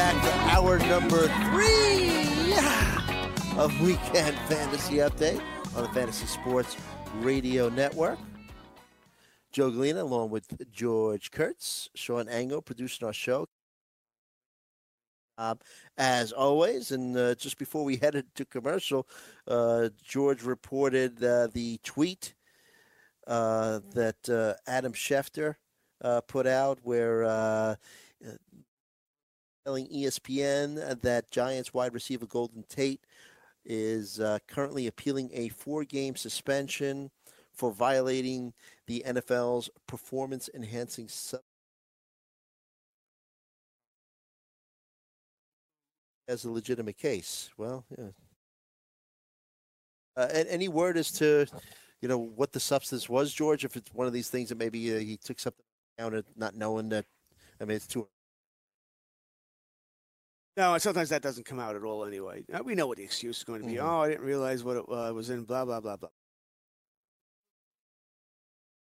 back to hour number three of Weekend Fantasy Update on the Fantasy Sports Radio Network. Joe Galena, along with George Kurtz, Sean Ango, producing our show. Um, as always, and uh, just before we headed to commercial, uh, George reported uh, the tweet uh, that uh, Adam Schefter uh, put out where uh, telling ESPN that Giants wide receiver Golden Tate is uh, currently appealing a four game suspension for violating the NFL's performance enhancing sub. As a legitimate case. Well, yeah. Uh, and any word as to, you know, what the substance was, George? If it's one of these things that maybe uh, he took something down, not knowing that. I mean, it's too No, sometimes that doesn't come out at all anyway. Uh, We know what the excuse is going to be. Mhm. Oh, I didn't realize what it uh, was in, blah, blah, blah, blah.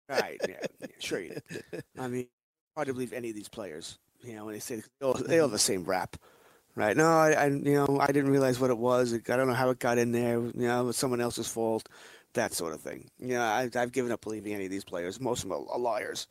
Right, yeah, yeah, sure you did. I mean, hard to believe any of these players, you know, when they say they all, they all have the same rap, right? No, I, I, you know, I didn't realize what it was. I don't know how it got in there. You know, it was someone else's fault, that sort of thing. You know, I, I've given up believing any of these players. Most of them are liars.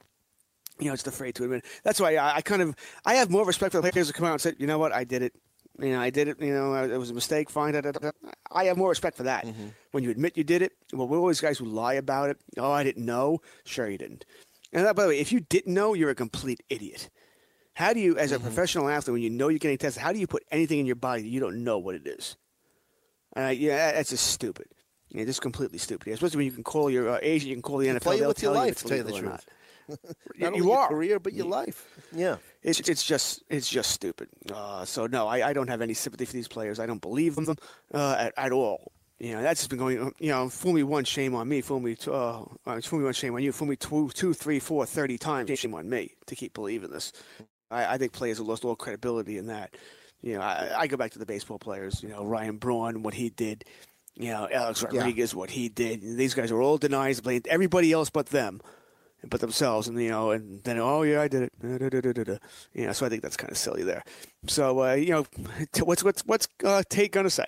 You know, just afraid to admit. That's why I, I kind of I have more respect for the players who come out and say, you know what, I did it. You know, I did it. You know, it was a mistake. Fine. da, da, da, da." I have more respect for that. When you admit you did it, well, we're always guys who lie about it. Oh, I didn't know. Sure, you didn't. And that, by the way, if you didn't know, you're a complete idiot. How do you, as a professional athlete, when you know you're getting tested, how do you put anything in your body that you don't know what it is? Uh, yeah, that's just stupid. Yeah, just completely stupid. Especially when you can call your uh, agent, you can call the NFL. play with your tell life, you to tell you the truth. not. Not you only you your are. career, but your life. Yeah. It's it's just it's just stupid. Uh, so no, I, I don't have any sympathy for these players. I don't believe them uh, at, at all. You know that's just been going. You know, fool me once, shame on me. Fool me, t- uh, uh, fool me once, shame on you. Fool me two, two, three, four, thirty times, shame on me to keep believing this. I, I think players have lost all credibility in that. You know, I, I go back to the baseball players. You know, Ryan Braun, what he did. You know, Alex Rodriguez, what he did. These guys are all denies, blamed everybody else but them but themselves, and you know, and then oh yeah, I did it. Da. You know, so I think that's kind of silly there. So uh, you know, what's what's what's uh, Tate gonna say?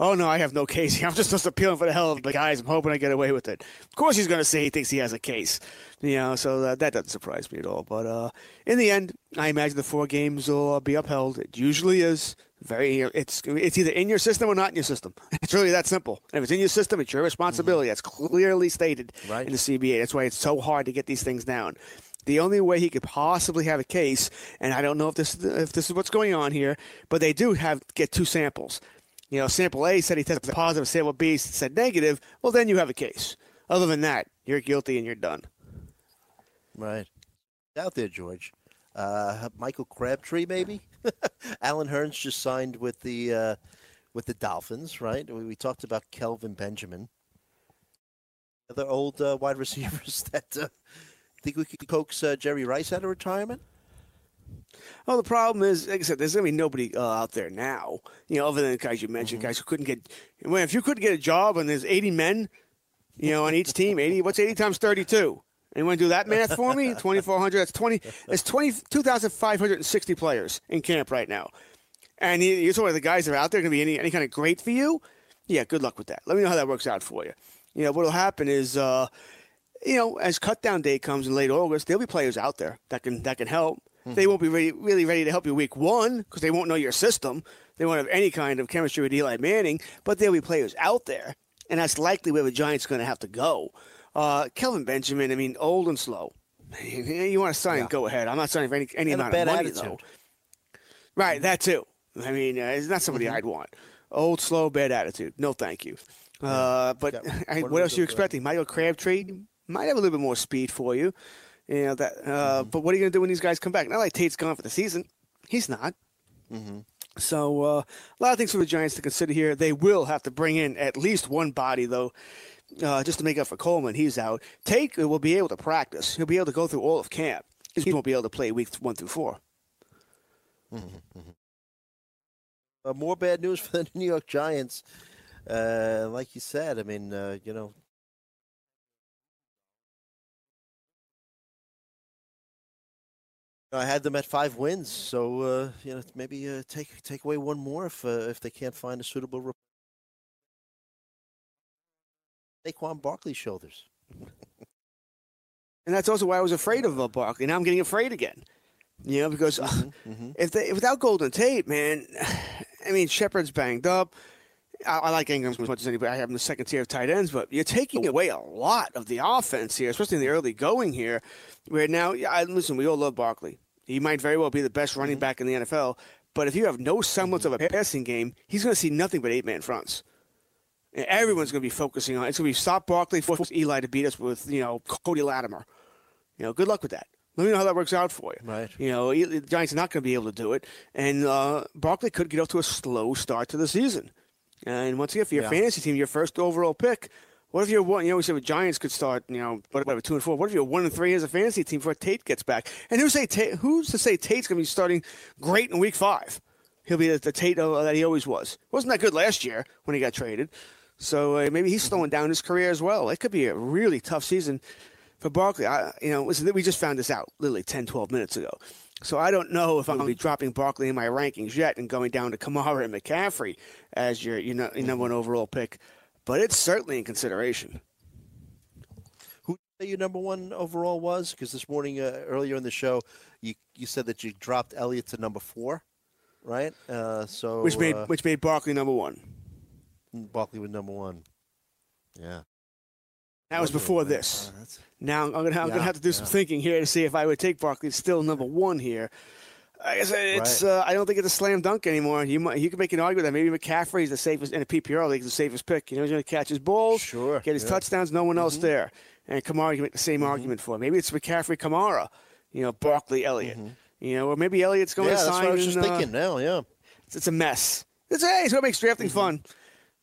Oh no, I have no case. I'm just just appealing for the hell of the guys. I'm hoping I get away with it. Of course, he's gonna say he thinks he has a case. You know, so uh, that doesn't surprise me at all. But uh, in the end, I imagine the four games will be upheld. It usually is. Very, it's it's either in your system or not in your system. It's really that simple. And if it's in your system, it's your responsibility. That's clearly stated Right. in the CBA. That's why it's so hard to get these things down. The only way he could possibly have a case, and I don't know if this if this is what's going on here, but they do have get two samples. You know, sample A said he tested positive, sample B said negative. Well, then you have a case. Other than that, you're guilty and you're done. Right. Out there, George. Uh, Michael Crabtree, maybe. Allen Hurns just signed with the uh, with the Dolphins, right? We, we talked about Kelvin Benjamin. Other old uh, wide receivers that uh, think we could coax uh, Jerry Rice out of retirement. Well, the problem is, like I said, there's gonna be nobody uh, out there now. You know, other than the guys you mentioned, guys who couldn't get. Well, if you couldn't get a job and there's 80 men, you know, on each team, 80. What's 80 times 32? Anyone do that math for me? 2,400. That's 20. That's 20. 2,560 players in camp right now. and you're talking about the guys that are out there going to be any, any kind of great for you, yeah, good luck with that. Let me know how that works out for you. You know, what'll happen is, uh, you know, as cut down day comes in late August, there'll be players out there that can that can help. They won't be ready, really ready to help you week one because they won't know your system. They won't have any kind of chemistry with Eli Manning, but there'll be players out there, and that's likely where the Giants are going to have to go. Uh, Kelvin Benjamin, I mean, old and slow. You want to sign? Go ahead. I'm not signing for any any And a amount bad of money attitude. though. Right, that too. I mean, uh, it's not somebody Mm-hmm. I'd want. Old, slow, bad attitude. No, thank you. Uh, but Got- I, what what else are you expecting? Michael Crabtree might have a little bit more speed for you. You know that. Uh, Mm-hmm. But what are you going to do when these guys come back? Not like Tate's gone for the season. He's not. Mm-hmm. So uh, a lot of things for the Giants to consider here. They will have to bring in at least one body though. Uh, just to make up for Coleman, he's out. Tate will be able to practice. He'll be able to go through all of camp. He won't be able to play week one through four. Uh, more bad news for the New York Giants. Uh, like you said, I mean, uh, you know, I had them at five wins, so uh, you know maybe uh, take take away one more if uh, if they can't find a suitable. Rep- Saquon Barkley's shoulders. And that's also why I was afraid of uh, Barkley. Now I'm getting afraid again. You know, because uh, Mm-hmm. if they without Golden Tate, man, I mean Shepard's banged up. I, I like Ingram as much as anybody. I have him in the second tier of tight ends, but you're taking away a lot of the offense here, especially in the early going here. Where now, I, listen, we all love Barkley. He might very well be the best running back in the NFL, but if you have no semblance of a passing game, he's going to see nothing but eight man fronts. And everyone's going to be focusing on. It's going to be stop Barkley, force Eli to beat us with you know Cody Latimer. You know, good luck with that. Let me know how that works out for you. Right. You know, the Giants are not going to be able to do it, and uh, Barkley could get off to a slow start to the season. And once again, for your Yeah. fantasy team, your first overall pick, what if you're one? You know, we said the Giants could start, you know, whatever, two and four. What if you're one and three as a fantasy team before Tate gets back? And who's say Tate, who's to say Tate's going to be starting great in Week Five? He'll be the, the Tate uh, that he always was. Wasn't that good last year when he got traded? So uh, maybe he's slowing down his career as well. It could be a really tough season for Barkley. I, you know, listen, we just found this out literally 10, 12 minutes ago. So I don't know if I'm going to be dropping Barkley in my rankings yet and going down to Kamara and McCaffrey as your, you know, your number one overall pick. But it's certainly in consideration. Who say your number one overall was? Because this morning, uh, earlier in the show, you you said that you dropped Elliott to number four, right? Uh, so Which made uh, which made Barkley number one. Barkley was number one. Yeah, That was before this. Uh, Now I'm gonna I'm Yeah, gonna have to do some thinking here to see if I would take Barkley. Still number one here. I guess it's. Right. Uh, I don't think it's a slam dunk anymore. You might you could make an argument that maybe McCaffrey's the safest in a PPR league, the safest pick. You know, he's going to catch his balls, Sure, get his yeah. Mm-hmm. touchdowns. No one else there, and Kamara you can make the same argument for. Maybe it's McCaffrey, Kamara. You know, Barkley, Elliott. You know, or maybe Elliott's going Mm-hmm. yeah, that's what I was just in, uh, thinking. Now, yeah, it's, it's a mess. It's hey, it's what makes drafting fun.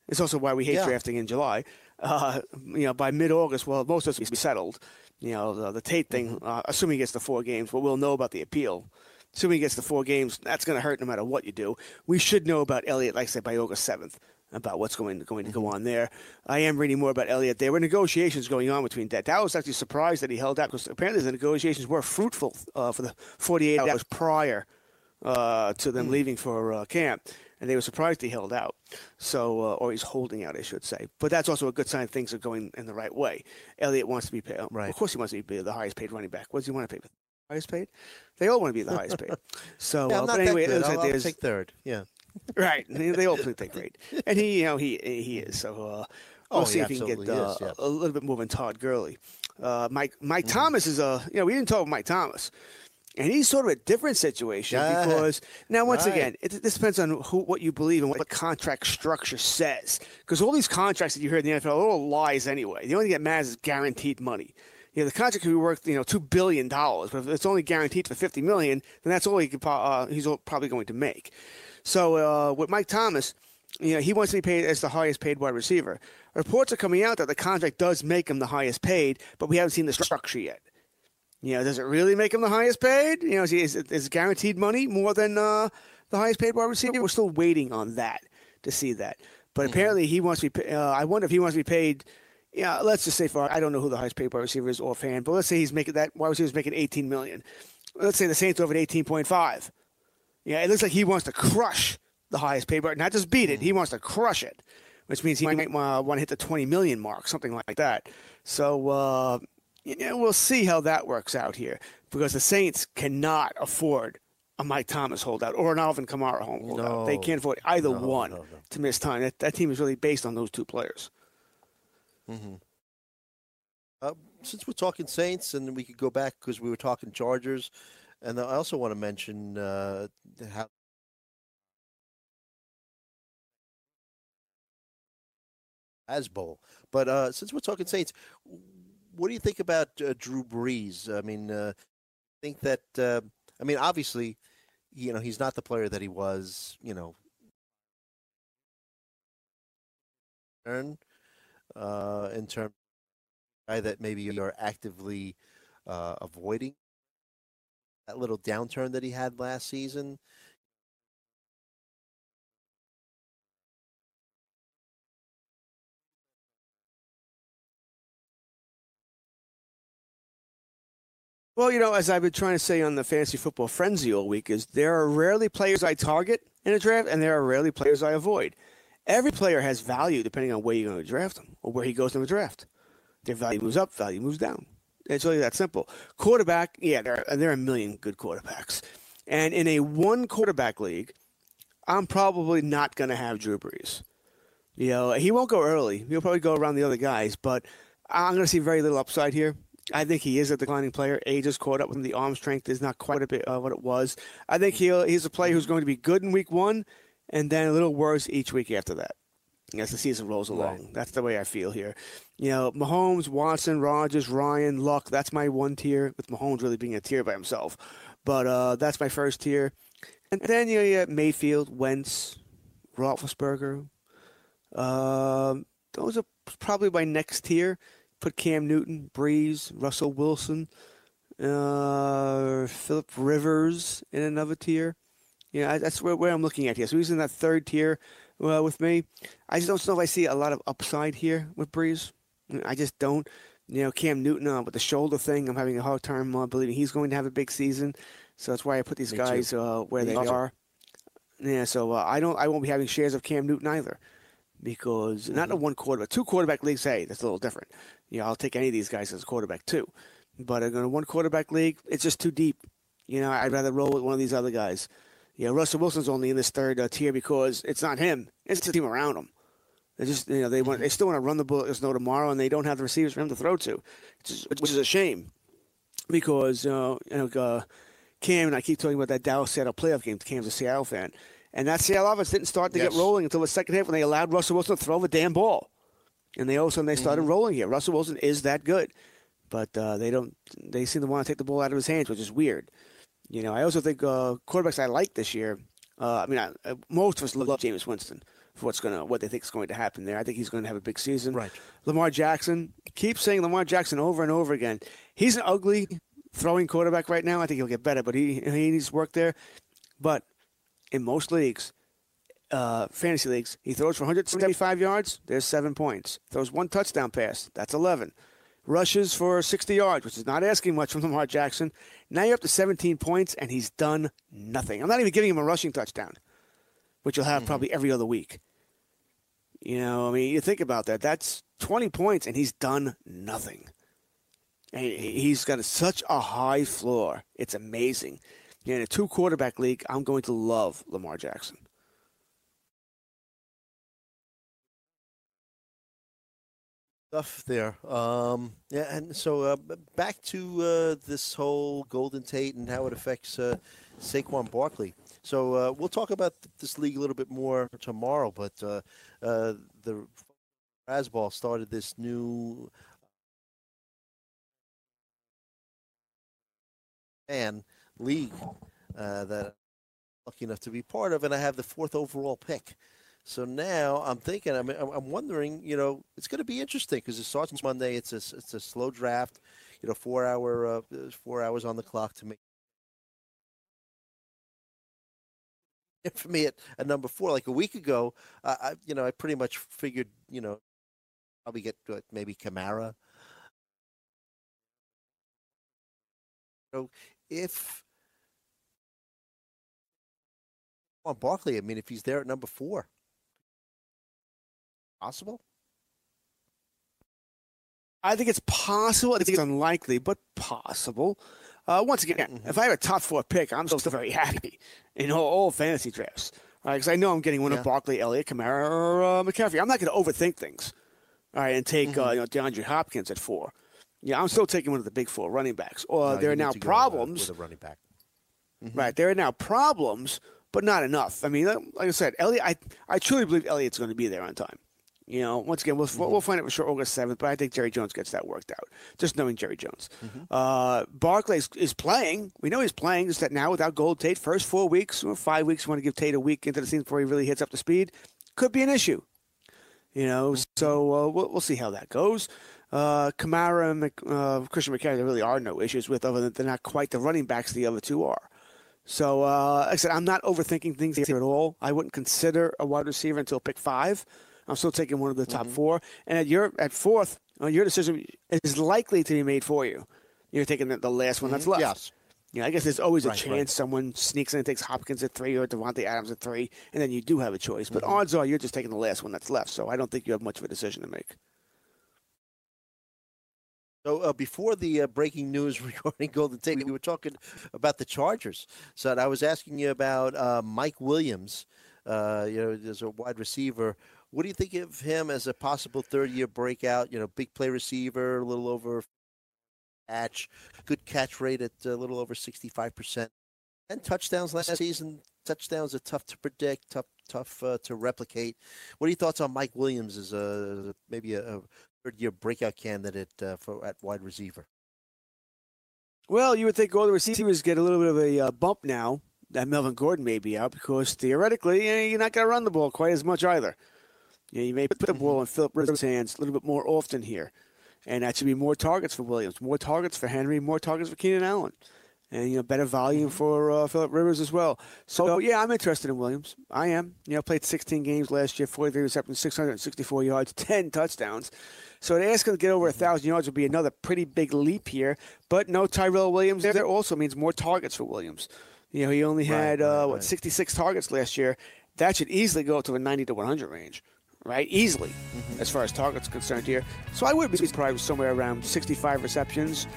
It's also why we hate Mm-hmm. Yeah. drafting in July. Uh, you know, by mid-August, well, most of us will be settled. You know, the, the Tate thing, Mm-hmm. uh, assuming he gets the four games, but we'll know about the appeal. Assuming he gets the four games, that's going to hurt no matter what you do. We should know about Elliott, like I said, by August seventh, about what's going going to Mm-hmm. go on there. I am reading more about Elliott. There were negotiations going on between that. That was actually surprised that he held out because apparently the negotiations were fruitful uh, for the 48 hours prior uh, to them leaving for uh, camp, and they were surprised he held out. So, uh, or he's holding out, I should say. But that's also a good sign things are going in the right way. Elliott wants to be paid. Right. Of course, he wants to be the highest paid running back. What does he want to pay? Highest paid? They all want to be the highest paid. So, yeah, uh, but anyway, it looks I'll, like I'll take third. Yeah, right. They, all think they're great, and he, you know, he he is. So uh, we'll Oh, see if he can get uh, yeah. a little bit more than Todd Gurley. Uh, Mike Mike Mm-hmm. Thomas is a you know we didn't talk about Mike Thomas. And he's sort of a different situation Yeah. because now, once Right. again, it, this depends on who, what you believe and what the contract structure says. Because all these contracts that you hear in the NFL are all lies anyway. The only thing that matters is guaranteed money. You know, the contract could be worth you know two billion dollars, but if it's only guaranteed for fifty million, then that's all he could, uh, he's probably going to make. So uh, with Mike Thomas, you know, he wants to be paid as the highest paid wide receiver. Reports are coming out that the contract does make him the highest paid, but we haven't seen the structure yet. You know, does it really make him the highest paid? You know, is, is, is guaranteed money more than uh, the highest paid wide receiver? We're still waiting on that to see that. But apparently, he wants to be. Uh, I wonder if he wants to be paid. Yeah, let's just say for I don't know who the highest paid wide receiver is offhand, but let's say he's making that wide receiver is making eighteen million. Let's say the Saints over at eighteen point five. Yeah, it looks like he wants to crush the highest paid, but not just beat it. He wants to crush it, which means he might uh, want to hit the 20 million mark, something like that. So uh, you know, we'll see how that works out here because the Saints cannot afford a Mike Thomas holdout or an Alvin Kamara holdout. they can't afford either No, one no, no. to miss time. That, that team is really based on those two players. Uh, since we're talking Saints, and we could go back because we were talking Chargers, and I also want to mention uh, how as bowl. But uh, since we're talking Saints, what do you think about uh, Drew Brees? I mean, uh, think that uh, I mean, obviously, you know, he's not the player that he was, you know, uh, in terms of guy that maybe you're actively uh, avoiding that little downturn that he had last season. Well, you know, as I've been trying to say on the Fantasy Football Frenzy all week, is there are rarely players I target in a draft, and there are rarely players I avoid. Every player has value depending on where you're going to draft him or where he goes in the draft. Their value moves up, value moves down. It's really that simple. Quarterback, yeah, there are, there are a million good quarterbacks, and in a one quarterback league, I'm probably not going to have Drew Brees. You know, he won't go early. He'll probably go around the other guys, but I'm going to see very little upside here. I think he is a declining player. Age has caught up with him. The arm strength is not quite a bit uh, what it was. I think he'll, he's a player who's going to be good in week one and then a little worse each week after that as the season rolls along. That's the way I feel here. You know, Mahomes, Watson, Rodgers, Ryan, Luck, that's my one tier, with Mahomes really being a tier by himself. But uh, that's my first tier. And then you, know, you have Mayfield, Wentz, Roethlisberger. Um those are probably my next tier. Put Cam Newton, Brees, Russell Wilson, uh, Philip Rivers in another tier. Yeah, that's where, where I'm looking at here. So he's in that third tier uh, with me. I just don't know if I see a lot of upside here with Brees. I just don't. You know, Cam Newton uh, with the shoulder thing, I'm having a hard time uh, believing he's going to have a big season. So that's why I put these Me guys uh, where Me they too. are. Yeah, so uh, I don't. I won't be having shares of Cam Newton either, because not Mm-hmm. in one quarterback, two quarterback leagues. Hey, that's a little different. Yeah, I'll take any of these guys as a quarterback too, but in a one quarterback league, it's just too deep. You know, I'd rather roll with one of these other guys. Yeah, Russell Wilson's only in this third uh, tier because it's not him; it's the team around him. They just, you know, they want, they still want to run the ball as no tomorrow, and they don't have the receivers for him to throw to, which is, which is a shame, because uh, you know, uh, Cam and I keep talking about that Dallas Seattle playoff game. Cam's a Seattle fan, and that Seattle offense didn't start to get rolling until the second half when they allowed Russell Wilson to throw the damn ball, and they all of a sudden they started rolling here. Russell Wilson is that good, but uh, they don't. They seem to want to take the ball out of his hands, which is weird. You know, I also think uh, quarterbacks I like this year. Uh, I mean, I, uh, most of us love Jameis Winston for what's gonna, what they think is going to happen there. I think he's going to have a big season. Right. Lamar Jackson. Keep saying Lamar Jackson over and over again. He's an ugly throwing quarterback right now. I think he'll get better, but he he needs work there. But in most leagues, uh, fantasy leagues, he throws for 175 yards. There's seven points. Throws one touchdown pass. That's 11. Rushes for 60 yards, which is not asking much from Lamar Jackson. Now you're up to 17 points, and he's done nothing. I'm not even giving him a rushing touchdown, which you'll have probably every other week. You know, I mean, you think about that. That's 20 points, and he's done nothing. And he- he's got such a high floor. It's amazing. In a two quarterback league, I'm going to love Lamar Jackson. Stuff there. Um, yeah, and so uh, back to uh, this whole Golden Tate and how it affects uh, Saquon Barkley. So uh, we'll talk about th- this league a little bit more tomorrow. But uh, uh, the Razzball started this new fan league that I'm lucky enough to be part of, and I have the fourth overall pick. So now I'm thinking, I'm, I'm wondering, you know, it's going to be interesting because it starts Monday. It's a, it's a slow draft, you know, four hour, uh, four hours on the clock to make. For me at, at number four, like a week ago, I, I you know I pretty much figured you know probably get like maybe Kamara. So if on Barkley. I mean, if he's there at number four, possible. I think it's possible. I think it's unlikely, but possible. Uh, once again, if I have a top four pick, I'm still very happy in all, all fantasy drafts. Because I know I'm getting one Yeah. of Barkley, Elliott, Kamara, or uh, McCaffrey. I'm not going to overthink things. All right, and take uh, you know DeAndre Hopkins at four. Yeah, I'm still taking one of the big four running backs. Or No, there are now uh, problems. with a running back. Right, there are now problems, but not enough. I mean, like I said, Elliott. I I truly believe Elliott's going to be there on time. You know, once again, we'll we'll find out for sure August seventh, but I think Jerry Jones gets that worked out. Just knowing Jerry Jones, uh, Barkley is, playing. We know he's playing. Just that now without Gold Tate, first four weeks or five weeks, you want to give Tate a week into the season before he really hits up to speed, could be an issue. You know, so uh, we'll we'll see how that goes. Uh, Kamara and Mc, uh, Christian McCaffrey, there really are no issues with, other than they're not quite the running backs the other two are. So, uh, like I said, I'm not overthinking things here at all. I wouldn't consider a wide receiver until pick five. I'm still taking one of the top four. And at your at fourth, uh, your decision is likely to be made for you. You're taking the, the last one that's left. Yes. Yeah, I guess there's always a Right, chance right. someone sneaks in and takes Hopkins at three or Davante Adams at three, and then you do have a choice. But odds are you're just taking the last one that's left. So I don't think you have much of a decision to make. So uh, before the uh, breaking news regarding Golden Tate, we were talking about the Chargers. So I was asking you about uh, Mike Williams. Uh, you know, there's a wide receiver. What do you think of him as a possible third-year breakout? You know, big play receiver, a little over catch, good catch rate at a little over sixty-five percent, and touchdowns last season. Touchdowns are tough to predict, tough, tough uh, to replicate. What are your thoughts on Mike Williams as a maybe a, a third-year breakout candidate uh, for at wide receiver? Well, you would think all the receivers get a little bit of a uh, bump now that Melvin Gordon may be out because theoretically eh, you're not going to run the ball quite as much either. You, know, you may put the ball in Philip Rivers' hands a little bit more often here, and that should be more targets for Williams, more targets for Henry, more targets for Keenan Allen, and you know better volume for uh, Philip Rivers as well. So yeah, I'm interested in Williams. I am. You know, played 16 games last year, 43 receptions, 664 yards, 10 touchdowns. So to ask him to get over a thousand yards would be another pretty big leap here. But no Tyrell Williams there also means more targets for Williams. You know, he only had Right, uh, what right. 66 targets last year. That should easily go up to a 90 to 100 range, right? Easily, as far as targets concerned here. So I would be surprised somewhere around 65 receptions,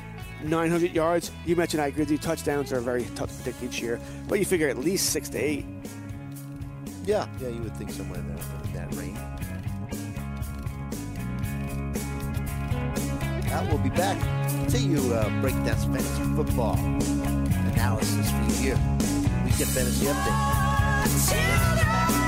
900 yards. You mentioned I agree with you. Touchdowns are very tough to predict each year, but you figure at least six to eight. Yeah, yeah, you would think somewhere there in that range. That will be back to you uh, break down some fantasy football analysis for you here. get fantasy update.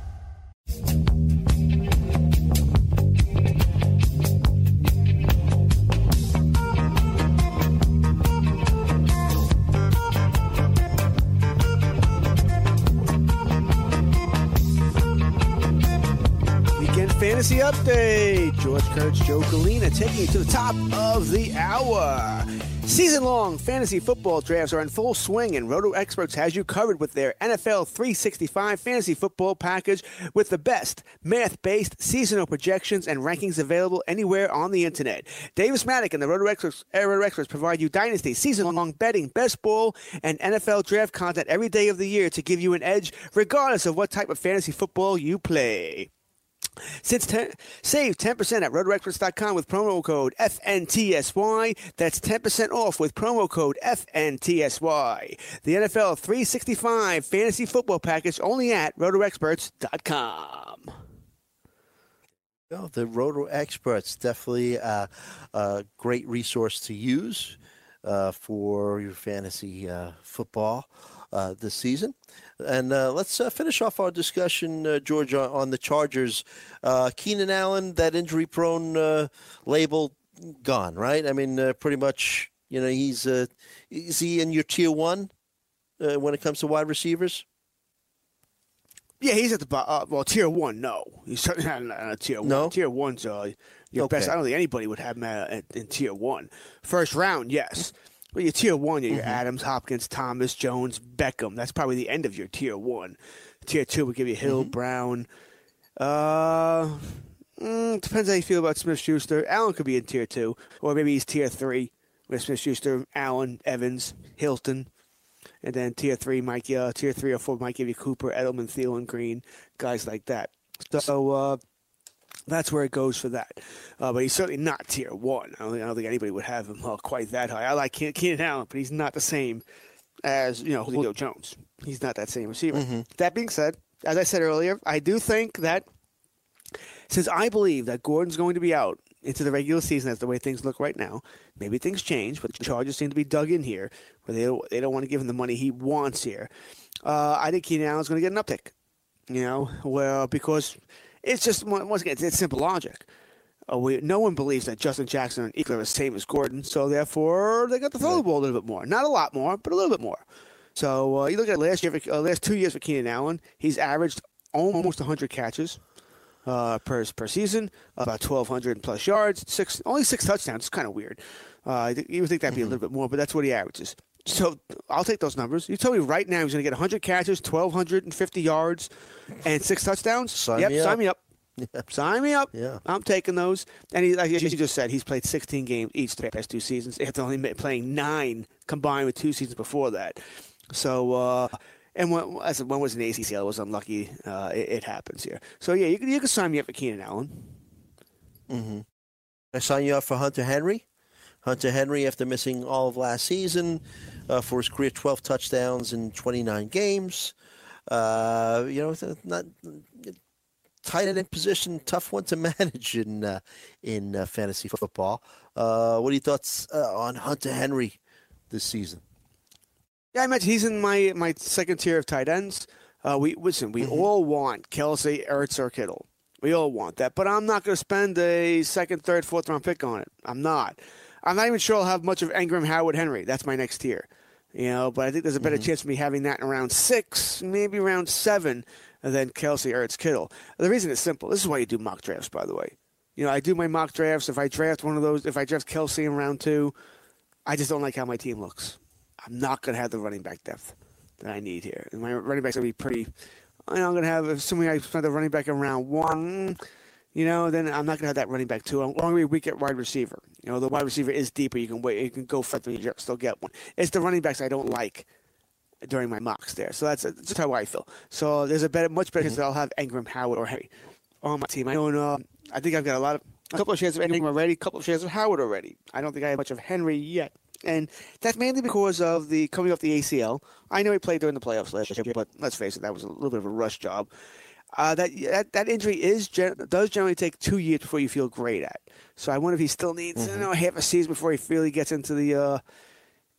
Fantasy Update. George Kurtz, Joe Galena taking you to the top of the hour. Season long fantasy football drafts are in full swing, and Roto Experts has you covered with their NFL 365 fantasy football package with the best math based seasonal projections and rankings available anywhere on the internet. Davis Maddock and the Roto Experts, uh, Roto Experts provide you dynasty, season long betting, best ball, and NFL draft content every day of the year to give you an edge regardless of what type of fantasy football you play. Since 10, save 10% at rotoexperts.com with promo code FNTSY. That's 10% off with promo code FNTSY. The NFL 365 fantasy football package only at rotoexperts.com. Oh, the Roto Experts definitely uh, a great resource to use uh, for your fantasy uh, football uh, this season. And uh, let's uh, finish off our discussion, uh, George, on, the Chargers. Uh, Keenan Allen, that injury-prone uh, label, gone, right? I mean, uh, pretty much. You know, he's uh, is he in your tier one uh, when it comes to wide receivers? Yeah, he's at the bottom. Uh, well, tier one, no. He's certainly not in tier one. No? Tier one's uh, your best. I don't think anybody would have him at, at, in tier one. First round, yes. But your tier one, you're your Adams, Hopkins, Thomas, Jones, Beckham. That's probably the end of your tier one. Tier two would give you Hill, Brown. Uh, mm, depends how you feel about Smith Schuster. Allen could be in tier two, or maybe he's tier three with Smith Schuster, Allen, Evans, Hilton. And then tier three might uh, tier three or four might give you Cooper, Edelman, Thielen, Green, guys like that. So uh, that's where it goes for that. Uh, but he's certainly not tier one. I don't, think, I don't think anybody would have him uh, quite that high. I like Keenan, Allen, but he's not the same as you know Julio Jones. He's not that same receiver. That being said, as I said earlier, I do think that since I believe that Gordon's going to be out into the regular season, that's the way things look right now. Maybe things change, but the Chargers seem to be dug in here, where they don't, they don't want to give him the money he wants here. Uh, I think Keenan Allen's going to get an uptick. You know, well because it's just once again it's simple logic. Uh, we, no one believes that Justin Jackson and Ekeler are the same as Gordon, so therefore they got to throw the ball a little bit more. Not a lot more, but a little bit more. So uh, you look at last year, uh, last two years for Keenan Allen, he's averaged almost 100 catches uh, per per season, about 1,200 plus yards, six only six touchdowns. It's kind of weird. Uh, you would think that'd be a little bit more, but that's what he averages. So I'll take those numbers. You tell me right now he's going to get 100 catches, 1,250 yards, and six touchdowns. Sign yep, me up. sign me up. Sign me up. Yeah. I'm taking those. And he, like you just said, he's played 16 games each the past two seasons. After only ma- playing nine combined with two seasons before that. So, uh, and when, said, when was an ACL? was unlucky. Uh, it, it happens here. So yeah, you can, you can sign me up for Keenan Allen. I sign you up for Hunter Henry. Hunter Henry, after missing all of last season uh, for his career, 12 touchdowns in 29 games. Uh, you know, not tight end position, tough one to manage in uh, in uh, fantasy football. Uh, what are your thoughts uh, on Hunter Henry this season? Yeah, I mentioned he's in my my second tier of tight ends. Uh, we listen. We all want Kelce, Ertz, or Kittle. We all want that, but I'm not going to spend a second, third, fourth round pick on it. I'm not. I'm not even sure I'll have much of Ingram, Howard, Henry. That's my next tier. You know, but I think there's a better mm-hmm. chance of me having that in around six, maybe around seven, than Kelce, Ertz, Kittle. The reason is simple. This is why you do mock drafts, by the way. You know, I do my mock drafts. If I draft one of those, if I draft Kelce in round two, I just don't like how my team looks. I'm not going to have the running back depth that I need here. And my running back's going to be pretty. I'm going to have, assuming I spend the running back in round one, you know, then I'm not going to have that running back too. I'm going to be weak at wide receiver. You know, the wide receiver is deeper. You can wait. You can go further. You still get one. It's the running backs I don't like during my mocks there. So that's, that's just how I feel. So there's a better, much better chance mm-hmm. that I'll have Ingram, Howard, or Henry on my team. I don't know. I think I've got a lot of a couple of shares of Ingram already, a couple of shares of Howard already. I don't think I have much of Henry yet. And that's mainly because of the coming off the ACL. I know he played during the playoffs last year, but let's face it, that was a little bit of a rush job. Uh, that, that that injury is does generally take two years before you feel great at. So I wonder if he still needs you know half a season before he really gets into the uh,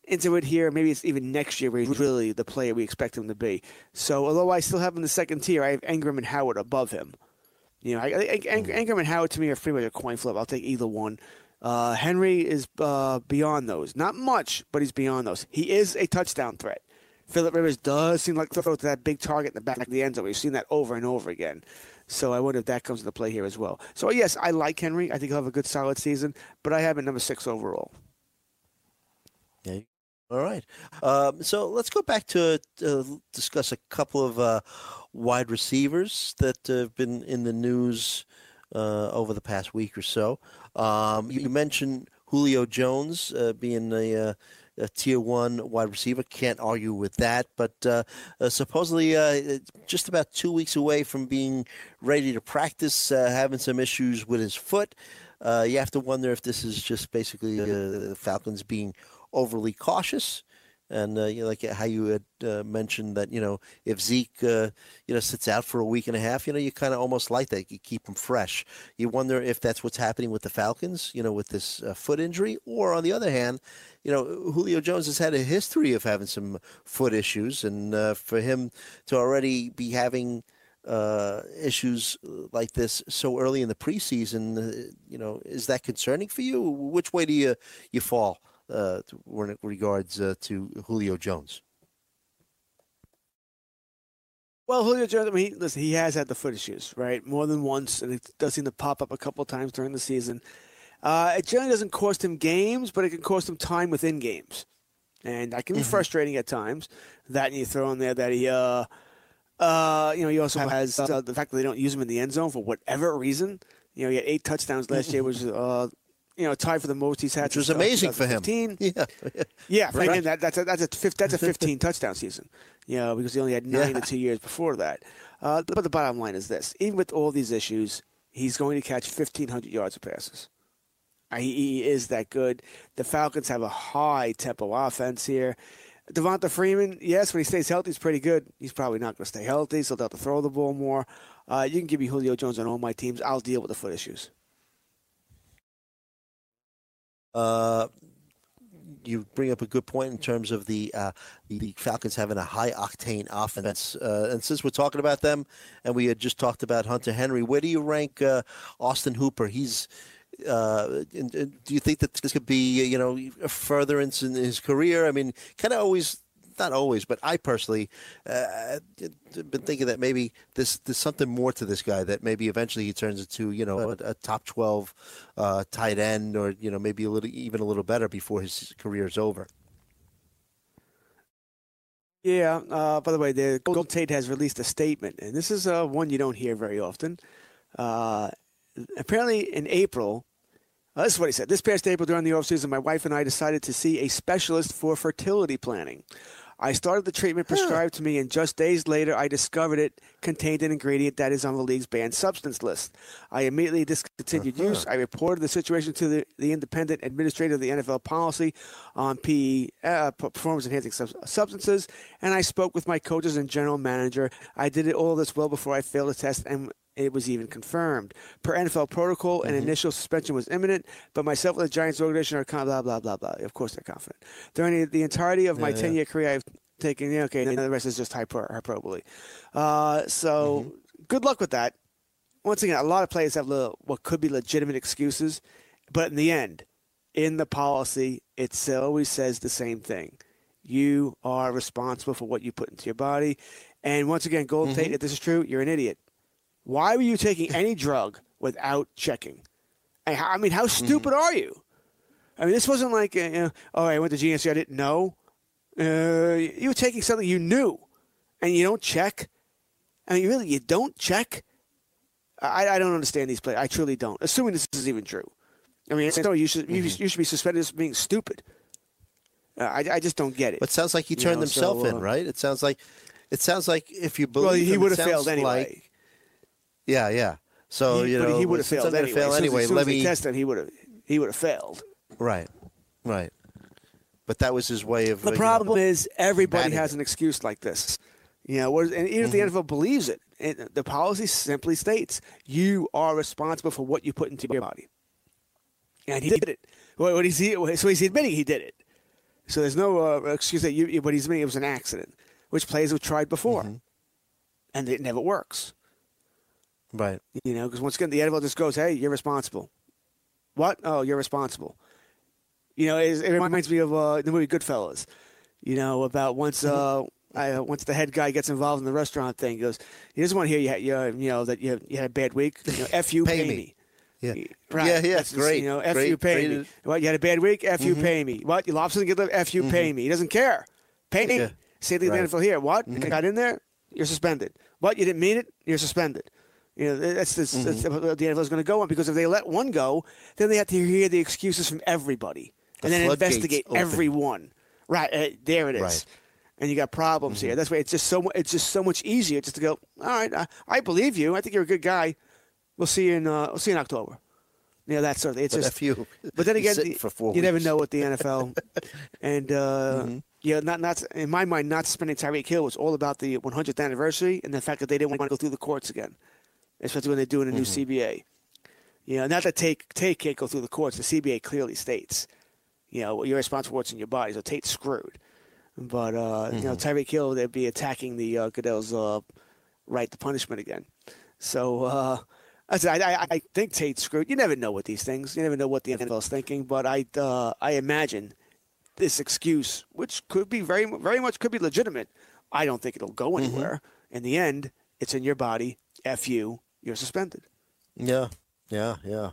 into it here. Maybe it's even next year where he's really the player we expect him to be. So although I still have him in the second tier, I have Ingram and Howard above him. You know, I, I, Ing- Ingram and Howard to me are pretty much a coin flip. I'll take either one. Uh, Henry is uh, beyond those. Not much, but he's beyond those. He is a touchdown threat. Philip Rivers does seem like to throw to that big target in the back of the end zone. We've seen that over and over again. So I wonder if that comes into play here as well. So yes, I like Henry. I think he'll have a good solid season, but I have him number six overall. Yeah. All right. Um, so let's go back to uh, discuss a couple of uh, wide receivers that have been in the news uh, over the past week or so. Um, you mentioned Julio Jones uh, being a, a tier one wide receiver. Can't argue with that. But uh, uh, supposedly, uh, just about two weeks away from being ready to practice, uh, having some issues with his foot. Uh, you have to wonder if this is just basically uh, the Falcons being overly cautious. And uh, you know, like how you had uh, mentioned that you know if Zeke uh, you know sits out for a week and a half, you know you kind of almost like that. You keep him fresh. You wonder if that's what's happening with the Falcons, you know, with this uh, foot injury, or on the other hand, you know Julio Jones has had a history of having some foot issues, and uh, for him to already be having uh, issues like this so early in the preseason, uh, you know, is that concerning for you? Which way do you you fall uh, when it regards uh, to Julio Jones? Well, Julio Jones, I mean, he, listen, he has had the foot issues, right? More than once, and it does seem to pop up a couple of times during the season. Uh, it generally doesn't cost him games, but it can cost him time within games. And that can be frustrating at times. That and you throw in there that he, uh, uh, you know, he also has uh, the fact that they don't use him in the end zone for whatever reason. You know, he had eight touchdowns last year, which was, uh, you know, tied for the most he's had. Which was amazing for him. 2015. Yeah. Yeah, for Right. him, that, that's a that's a that's a 15 touchdown season. You know, because he only had nine Yeah. the two years before that. Uh, but the bottom line is this: even with all these issues, he's going to catch 1,500 yards of passes. He, he is that good. The Falcons have a high tempo offense here. Devonta Freeman, yes, when he stays healthy, he's pretty good. He's probably not going to stay healthy, so they'll have to throw the ball more. Uh, you can give me Julio Jones on all my teams. I'll deal with the foot issues. Uh, you bring up a good point in terms of the uh, the, Falcons having a high octane offense. Uh, and since we're talking about them, and we had just talked about Hunter Henry, where do you rank uh, Austin Hooper? He's uh, and, and do you think that this could be you know a furtherance in his career? I mean, kind of always. Not always, but I personally uh, been thinking that maybe there's there's something more to this guy that maybe eventually he turns into you know a, a top twelve uh, tight end or you know maybe a little even a little better before his career is over. Yeah. Uh, by the way, the Golden Tate has released a statement, and this is uh, one you don't hear very often. Uh, apparently, in April, uh, this is what he said. This past April, during the offseason, my wife and I decided to see a specialist for fertility planning. I started the treatment prescribed to me, and just days later, I discovered it contained an ingredient that is on the league's banned substance list. I immediately discontinued use. I reported the situation to the, the independent administrator of the NFL policy on PE, uh, performance enhancing sub- substances, and I spoke with my coaches and general manager. I did it all this well before I failed the test, and it was even confirmed. Per NFL protocol, an mm-hmm. initial suspension was imminent, but myself and the Giants organization are con- blah, blah, blah, blah. Of course, they're confident. During the, entirety of my 10 year career, I've taken, yeah, okay, and the rest is just hyper, hyperbole. Uh, so mm-hmm. good luck with that. Once again, a lot of players have le- what could be legitimate excuses, but in the end, in the policy, it always says the same thing. You are responsible for what you put into your body. And once again, Gold Tate, mm-hmm. if this is true, you're an idiot. Why were you taking any drug without checking? And how, I mean, how stupid are you? I mean, this wasn't like, uh, you know, oh, I went to GNC, I didn't know. Uh, you were taking something you knew, and you don't check. I mean, really, you don't check. I, I don't understand these players. I truly don't. Assuming this is even true. I mean, no, you should you, you should be suspended as being stupid. Uh, I, I just don't get it. But it sounds like he You turned know, himself so, in, uh, right? It sounds like it sounds like if you believe well, he would have failed anyway. Like, yeah, yeah. So He- you but know, he would have failed anyway. Fail As soon as- anyway. as soon Let as he me tested, he would have he would have failed. right, right. But that was his way of. The uh, you problem know, is everybody has an excuse like this. You know, and even if the NFL believes it, it, the policy simply states you are responsible for what you put into your body, and he did it. What, what is he? So he's admitting he did it. So there's no uh, excuse that you. But he's admitting it was an accident, which players have tried before, and it never works. Right. You know, because once again, the NFL just goes, "Hey, you're responsible." What? Oh, you're responsible. You know, it, it reminds me of uh, the movie Goodfellas. You know, about once mm-hmm. uh, I, uh, once the head guy gets involved in the restaurant thing, he goes, he doesn't want to hear you, had, you, uh, you know, that you, you had a bad week. You know, F you, Pay pay, me. me. Yeah. Right. Yeah, yeah, That's just, great, You know, F great, you, pay great. me. What, you had a bad week? F you, mm-hmm. pay me. What, you lost something? Get the F you, pay mm-hmm. me. He doesn't care. Pay me. Yeah. Thing Right. the NFL here. What? You got in there? You're suspended. What? You didn't mean it? You're suspended. You know, that's, that's, that's what the NFL is going to go on because if they let one go, then they have to hear the excuses from everybody The and then investigate open. everyone. Right. Uh, there it is. Right. And you got problems here. That's why it's just so it's just so much easier just to go. All right, I, I believe you. I think you're a good guy. We'll see you in uh, we'll see you in October. You know that sort of thing. It's But just F you. But then again, the- for four you never know what the NFL and uh, Mm-hmm. yeah, not not in my mind, not spending Tyreek Hill was all about the 100th anniversary and the fact that they didn't want to go through the courts again, especially when they're doing a new Mm-hmm. CBA. You know, not that Tate Tate can't go through the courts. The CBA clearly states, you know, you're responsible for what's in your body. So Tate's screwed. But uh, you Mm-hmm. know, Tyreek Hill, they'd be attacking the uh, Goodell's uh, right to punishment again. So uh, I said, I, I, think Tate's screwed. You never know with these things. You never know what the NFL is thinking. But I, uh, I imagine this excuse, which could be very, very much could be legitimate. I don't think it'll go anywhere. In the end, it's in your body. F you. You're suspended. Yeah, yeah, yeah.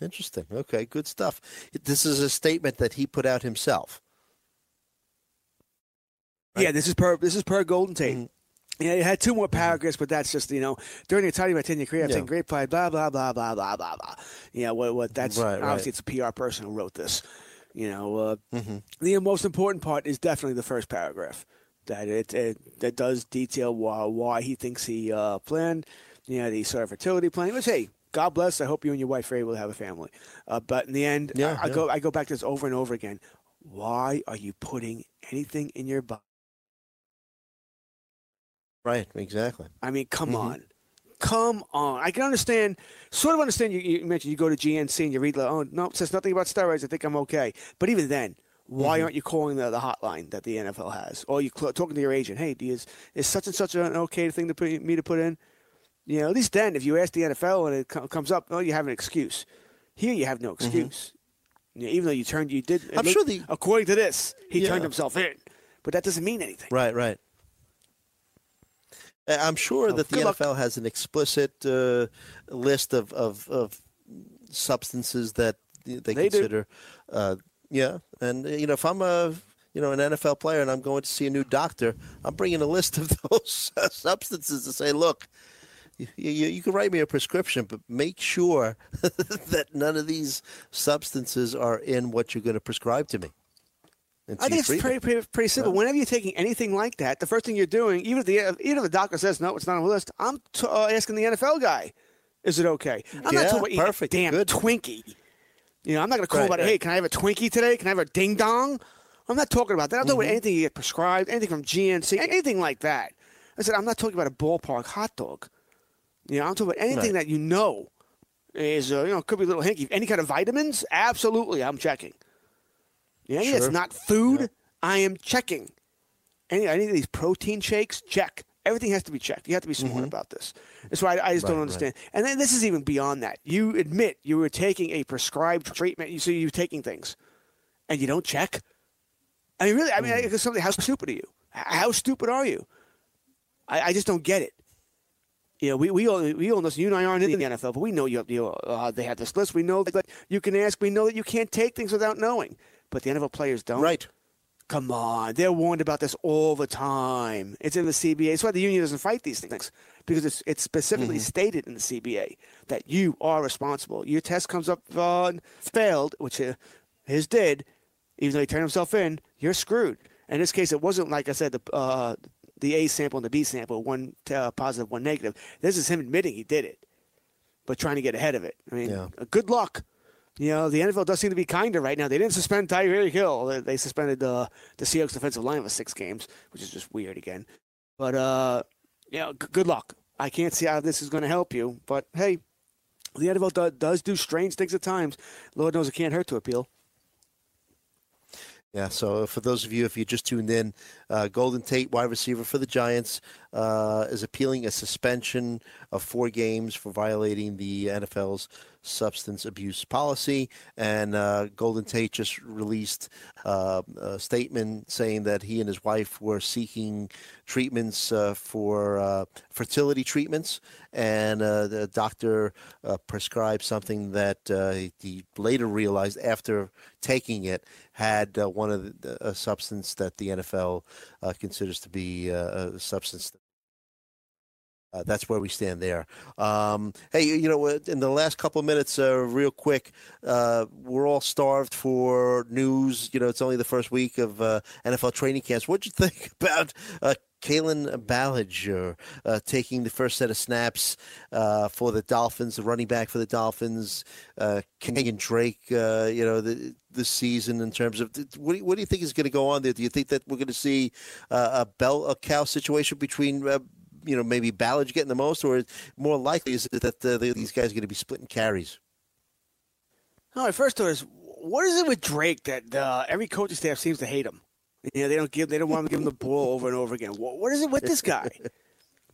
Interesting. Okay, good stuff. This is a statement that he put out himself. Yeah, this is per this is per Golden Tate. Mm-hmm. Yeah, it had two more paragraphs, but that's just you know during the entirety of my tenure career, I've Yeah. taken great pride. Blah blah blah blah blah blah blah. Yeah, what what that's Right, right. obviously it's a PR person who wrote this. You know, uh, Mm-hmm. the most important part is definitely the first paragraph. That it, it that does detail why why he thinks he uh, planned. You know, the sort of fertility plan. Which hey, God bless. I hope you and your wife are able to have a family. Uh, but in the end, Yeah, I, I yeah. go I go back to this over and over again. Why are you putting anything in your body? Right, exactly. I mean, come Mhm. on. Come on. I can understand, sort of understand you, you mentioned you go to GNC and you read, like, oh, no, it says nothing about steroids. I think I'm okay. But even then, why Mm-hmm. aren't you calling the, the hotline that the NFL has? Or you cl- talking to your agent, hey, do you, is, is such and such an okay thing to put me to put in? You know, at least then, if you ask the NFL and it co- comes up, oh, you have an excuse. Here, you have no excuse. You know, even though you turned, you did. Mm-hmm. I'm looked- sure the- according to this, he Yeah. turned himself in. But that doesn't mean anything. Right, right. I'm sure So, that the good luck. NFL has an explicit uh, list of, of, of substances that they They consider. Uh, yeah, and you know, if I'm a you know an NFL player and I'm going to see a new doctor, I'm bringing a list of those uh, substances to say, look. You, you, you can write me a prescription, but make sure that none of these substances are in what you're going to prescribe to me. I think it's pretty, pretty, pretty simple. Whenever you're taking anything like that, the first thing you're doing, even if the even if the doctor says no, it's not on the list, I'm t- uh, asking the NFL guy, is it okay? I'm not Yeah, talking about perfect, damn good. Twinkie. You know, I'm not going to call Right, about right. Hey, can I have a Twinkie today? Can I have a ding dong? I'm not talking about that. I'm talking Mm-hmm. about anything you get prescribed, anything from GNC, anything like that. I said I'm not talking about a ballpark hot dog. You know, I'm talking about anything Right. that you know is uh, you know could be a little hinky. Any kind of vitamins, absolutely, I'm checking. Yeah, Sure. not food, I am checking. Any any of these protein shakes, check. Everything has to be checked. You have to be smart about this. That's why I, I just don't Mm-hmm. Right, right. understand. And then this is even beyond that. You admit you were taking a prescribed treatment. You so you're taking things, and you don't check. I mean, really. I mean, Mm. Something. How stupid are you? How stupid are you? I, I just don't get it. You know, we we all we all know. You and I aren't in the NFL, but we know you. you know, uh, they have this list. We know that you can ask. We know that you can't take things without knowing. But the NFL players don't. Right. Come on, they're warned about this all the time. It's in the CBA. That's why the union doesn't fight these things because it's it's specifically stated in the CBA that you are responsible. Your test comes up uh, failed, which uh, his did, even though he turned himself in. You're screwed. In this case, it wasn't like I said the uh, the A sample and the B sample, one uh, positive, one negative. This is him admitting he did it, but trying to get ahead of it. I mean, Yeah. uh, good luck. You know, the NFL does seem to be kinder right now. They didn't suspend Tyreek Hill. They, suspended uh, the Seahawks defensive line for six games, which is just weird again. But, uh, you know, g- good luck. I can't see how this is going to help you. But, hey, the NFL do, does do strange things at times. Lord knows it can't hurt to appeal. Yeah, so for those of you, if you just tuned in, uh, Golden Tate, wide receiver for the Giants, uh, is appealing a suspension of four games for violating the NFL's substance abuse policy. And uh, Golden Tate just released uh, a statement saying that he and his wife were seeking treatments uh, for uh, fertility treatments, and uh, the doctor prescribed something that he later realized after taking it had one of the, a substance that the NFL considers to be a substance. Uh, that's where we stand there. Um, hey, you know, in the last couple of minutes, uh, real quick, uh, we're all starved for news. You know, it's only the first week of uh, NFL training camps. What'd you think about uh, Kalen Ballage uh, taking the first set of snaps uh, for the Dolphins, the running back for the Dolphins, uh, Kenyon Drake, you know, the, this season in terms of what do you, what do you think is going to go on there? Do you think that we're going to see a bell a cow situation between you know maybe Ballage getting the most, or more likely is it that uh, these guys are going to be splitting carries? All right, first thought is, what is it with Drake that uh, every coaching staff seems to hate him? You know, they don't give, they don't want to give him the ball over and over again. What, what is it with this guy?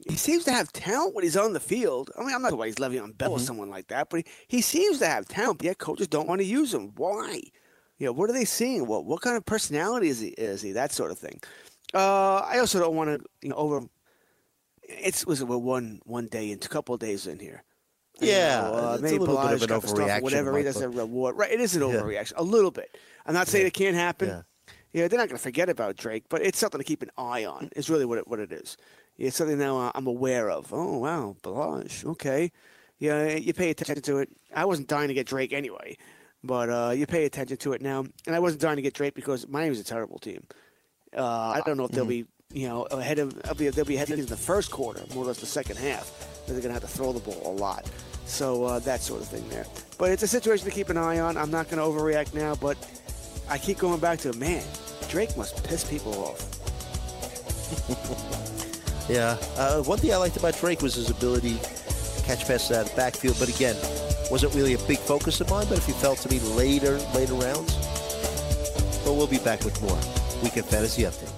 he seems to have talent when he's on the field. I mean, I'm not sure why he's Le'Veon Bell or someone like that, but he, he seems to have talent. But yet coaches don't want to use him. Why? You know, what are they seeing? What what kind of personality is he? Is he that sort of thing? Uh, I also don't want to you know over. It's was it we're one one day and a couple of days in here. Yeah, know, uh, it's a maybe little bit of an got the stuff overreaction Whatever, he does a reward. Right, it is an Yeah. overreaction, a little bit. I'm not saying it can't happen. Yeah. Yeah, they're not going to forget about Drake, but it's something to keep an eye on. Is really what it, what it is. Yeah, it's something now uh, I'm aware of. Oh wow, Ballage. Okay, yeah, you pay attention to it. I wasn't dying to get Drake anyway, but uh, you pay attention to it now. And I wasn't dying to get Drake because Miami's a terrible team. Uh, I don't know if they'll be, you know, ahead of they'll be, ahead in the first quarter, more or less the second half. They're going to have to throw the ball a lot. So uh, that sort of thing there. But it's a situation to keep an eye on. I'm not going to overreact now, but I keep going back to man, Drake must piss people off. Yeah. Uh, one thing I liked about Drake was his ability to catch passes out of the backfield. But again, wasn't really a big focus of mine. But if you felt to me later, later rounds. But we'll be back with more weekend fantasy update.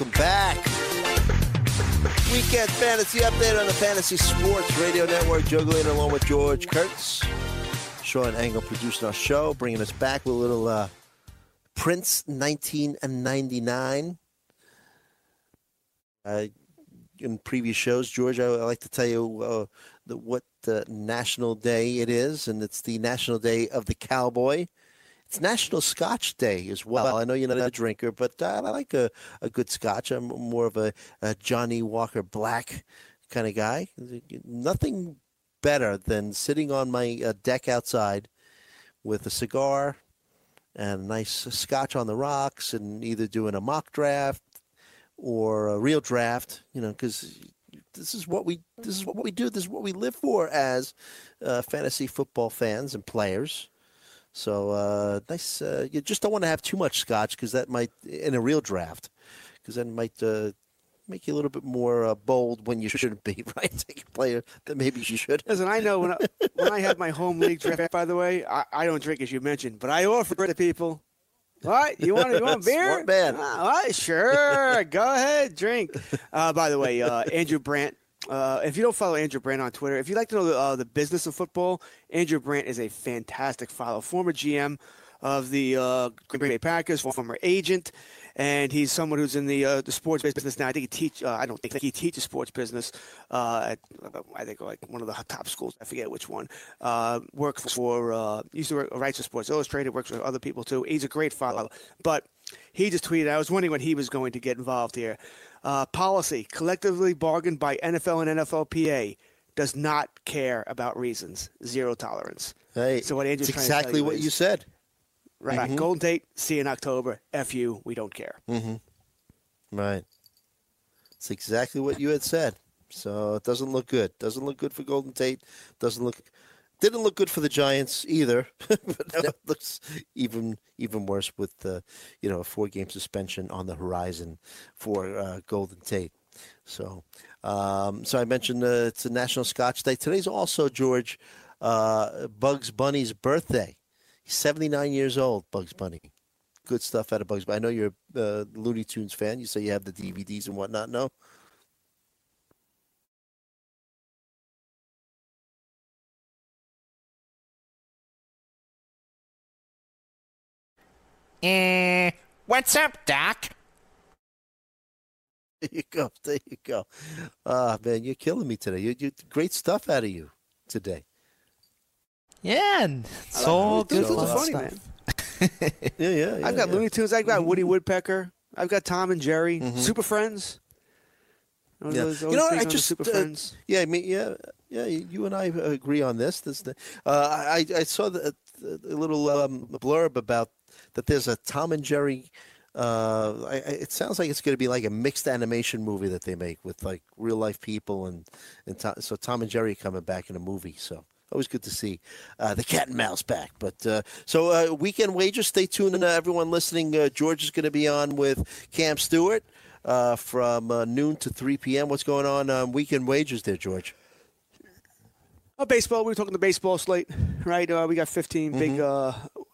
Welcome back. Weekend fantasy update on the Fantasy Sports Radio Network. Galena along with George Kurtz. Sean Engel producing our show, bringing us back with a little uh, Prince 1999. Uh, in previous shows, George, I, I like to tell you uh, the, what uh, national day it is, and it's the National Day of the Cowboy. It's National Scotch Day as well. I know you're not a drinker, but uh, I like a, a good Scotch. I'm more of a, a Johnnie Walker Black kind of guy. Nothing better than sitting on my uh, deck outside with a cigar and a nice Scotch on the rocks, and either doing a mock draft or a real draft. You know, because this is what we this is what we do. This is what we live for as uh, fantasy football fans and players. So uh, nice. Uh, you just don't want to have too much scotch because that might, in a real draft, because that might uh, make you a little bit more uh, bold when you shouldn't be. Right, take a player that maybe you should. Listen, I know when I, when I had my home league draft, by the way, I, I don't drink as you mentioned, but I offer it to people. What you want? You want beer? Smart man. Ah, what? Sure, go ahead, drink. Uh, by the way, uh, Andrew Brandt. Uh, if you don't follow Andrew Brandt on Twitter, if you'd like to know the, uh, the business of football, Andrew Brandt is a fantastic follow. Former GM of the uh, Green Bay Packers, former agent, and he's someone who's in the uh, the sports business now. I think he teach. Uh, I don't think he teaches sports business uh, at I think like one of the top schools. I forget which one. Uh, works for uh, used to work, writes for Sports Illustrated. Works with other people too. He's a great follow. But he just tweeted. I was wondering when he was going to get involved here. Uh, policy collectively bargained by NFL and NFLPA does not care about reasons. Zero tolerance. Hey, So what Andrew's it's trying to exactly what is- you said. Right. Golden Tate. See you in October. F you. We don't care. Right. It's exactly what you had said. So it doesn't look good. Doesn't look good for Golden Tate. Doesn't look. Didn't look good for the Giants either. but now it looks even even worse with the you know a four game suspension on the horizon for uh, Golden Tate. So um, so I mentioned uh, it's a National Scotch Day. Today's also George uh, Bugs Bunny's birthday. He's 79 years old. Bugs Bunny good stuff out of Bugs Bunny. I know you're a uh, Looney Tunes fan. You say you have the DVDs and whatnot. No, Eh, what's up, Doc? there you go. There you go. Ah, man, you're killing me today. You, you great stuff out of you today. Yeah, and it's all good Tunes is uh, funny, stuff. man. Yeah, yeah. yeah I've got yeah. Looney Tunes. I've got Woody Woodpecker. I've got Tom and Jerry. Super Friends. One Yeah. those You know, things I just Super uh, Friends. yeah, I mean, yeah, yeah. You and I agree on this. This, uh, I, I saw the a little um, blurb about that. There's a Tom and Jerry. Uh, I, I- it sounds like it's going to be like a mixed animation movie that they make with like real life people and and Tom, so Tom and Jerry coming back in a movie. So always good to see uh, the cat and mouse back. But uh, so uh, weekend wagers. Stay tuned, and uh, everyone listening. Uh, George is going to be on with Cam Stewart uh, from uh, noon to three p.m. What's going on um, weekend wagers there, George? Uh, baseball. We were talking the baseball slate, right? Uh, we got 15 big,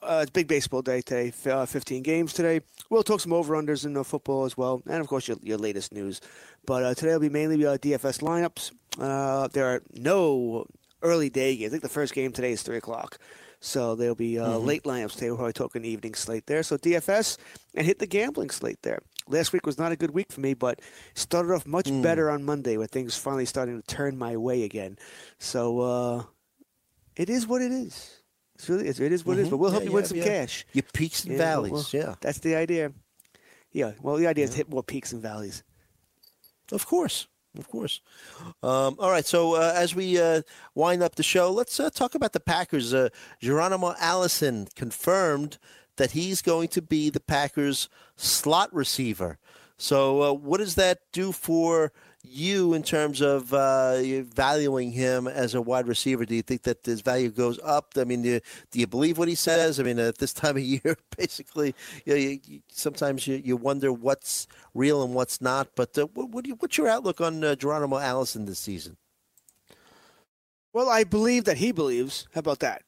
uh, it's big baseball day today. f- Uh, 15 games today. We'll talk some over unders in uh, football as well, and of course your, your latest news. But uh, today will be mainly uh, DFS lineups. Uh, there are no early day games. I think the first game today is three o'clock. So there'll be uh, late lineups today. We're probably talking evening slate there. So DFS and hit the gambling slate there. Last week was not a good week for me, but started off much better on Monday with things finally starting to turn my way again. So uh, it is what it is. It's really it is what it is. But we'll help Yeah, you win yeah, some yeah. cash. Your peaks and valleys. well, yeah. that's the idea. Yeah, well, the idea is to hit more peaks and valleys. Of course, of course. Um, all right, so uh, as we uh, wind up the show, let's uh, talk about the Packers. Uh, Geronimo Allison confirmed that he's going to be the Packers' slot receiver. So, uh, what does that do for you in terms of uh, valuing him as a wide receiver? Do you think that his value goes up? I mean, do you, do you believe what he says? I mean, at this time of year, basically, you know, you, you, sometimes you, you wonder what's real and what's not. But uh, what, what do you, what's your outlook on uh, Geronimo Allison this season? Well, I believe that he believes. How about that?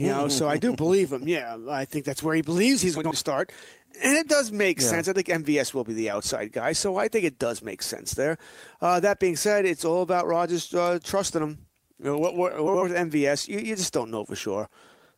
You know, so I do believe him. Yeah, I think that's where he believes he's going to start. And it does make Yeah. sense. I think MVS will be the outside guy, so I think it does make sense there. Uh, that being said, it's all about Rodgers uh, trusting him. You know, what, what, what with MVS, you, you just don't know for sure.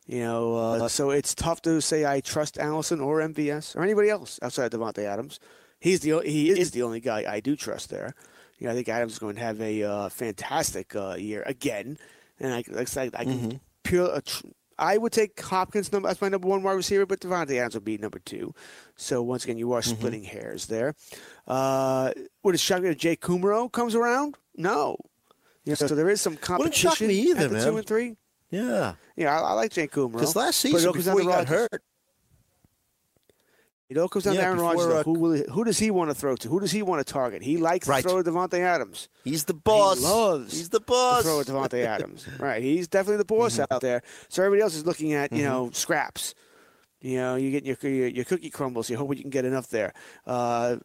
You know, uh, so it's tough to say I trust Allison or MVS or anybody else outside of Davante Adams. He's the he is the only guy I do trust there. You know, I think Adams is going to have a uh, fantastic uh, year again, and I like I I can pure. Uh, tr- I would take Hopkins number as my number one wide receiver, but Davante Adams would be number two. So once again, you are splitting hairs there. Uh, would it shock me if Jake Kumerow comes around? No. You know, so there is some Wouldn't shock competition me either, man. two and three. Yeah, Yeah, I, I like Jake Kumerow. because last season all comes down before he got hurt, It all comes down Yeah, to Aaron Rodgers. uh, who will who does he want to throw to? Who does he want to target? He likes Right. to throw to Davante Adams. he's the boss. He loves he's the to boss. throw at Davante Adams. Right. He's definitely the boss Mm-hmm. out there. So everybody else is looking at, you know, scraps. You know, you get your, your your cookie crumbles. You hope you can get enough there. Uh,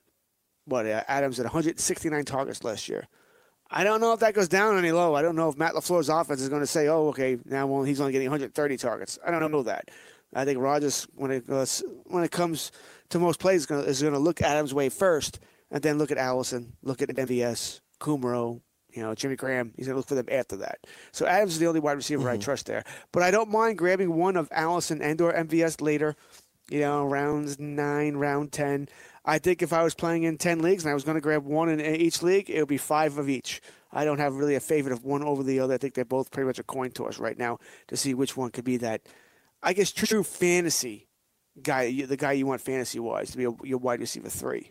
what uh, Adams had 169 targets last year. I don't know if that goes down any low. I don't know if Matt LaFleur's offense is going to say, "Oh, okay, now well, he's only getting 130 targets." I don't know that. I think Rodgers, when it goes, when it comes to most plays, is gonna- is going to look Adams' way first, and then look at Allison, look at MVS, Kumerow, you know, Jimmy Graham. He's going to look for them after that. So Adams is the only wide receiver I mm-hmm. trust there. But I don't mind grabbing one of Allison and or MVS later. You know, rounds nine, round ten. I think if I was playing in ten leagues and I was going to grab one in each league, it would be five of each. I don't have really a favorite of one over the other. I think they're both pretty much a coin toss right now to see which one could be that. I guess true fantasy guy, the guy you want fantasy wise to be a, your wide receiver three.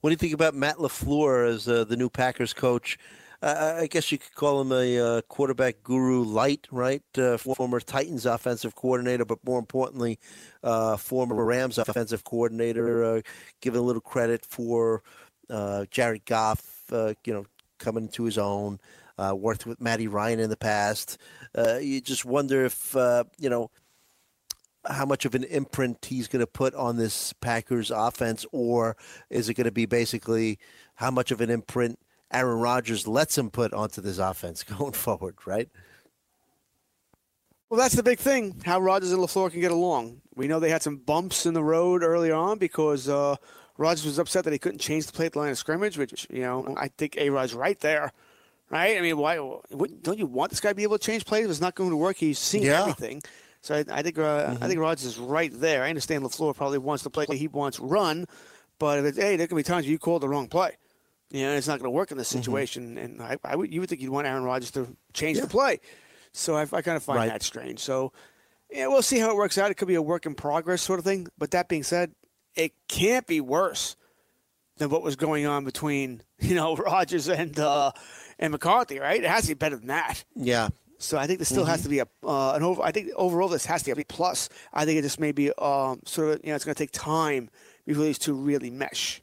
What do you think about Matt LaFleur as uh, the new Packers coach? Uh, I guess you could call him a uh, quarterback guru light, right? Uh, former Titans offensive coordinator, but more importantly, uh, former Rams offensive coordinator. Uh, giving a little credit for uh, Jared Goff, you know, coming to his own. Worked with Matty Ryan in the past. You just wonder if you know how much of an imprint he's going to put on this Packers offense, or is it going to be basically how much of an imprint Aaron Rodgers lets him put onto this offense going forward, right? Well, that's the big thing. How Rodgers and LaFleur can get along. We know they had some bumps in the road early on because uh, Rodgers was upset that he couldn't change the play at the line of scrimmage. Which you know, I think A Rod's right there, right? I mean, why don't you want this guy to be able to change plays? If it's not going to work, he's seen Yeah. everything. So I, I think uh, I think Rodgers is right there. I understand LaFleur probably wants to play he wants run, but if it's, hey, there can be times you call the wrong play. You know, it's not going to work in this situation. And I, I would, you would think you'd want Aaron Rodgers to change the play. So I, I kind of find Right. that strange. So yeah, we'll see how it works out. It could be a work in progress sort of thing. But that being said, it can't be worse than what was going on between you know Rodgers and uh, and McCarthy, right? It has to be better than that. Yeah, So I think there still Mm-hmm. has to be a uh, an over. I think overall this has to be a plus. I think it just may be um, sort of you know it's going to take time before these two really mesh.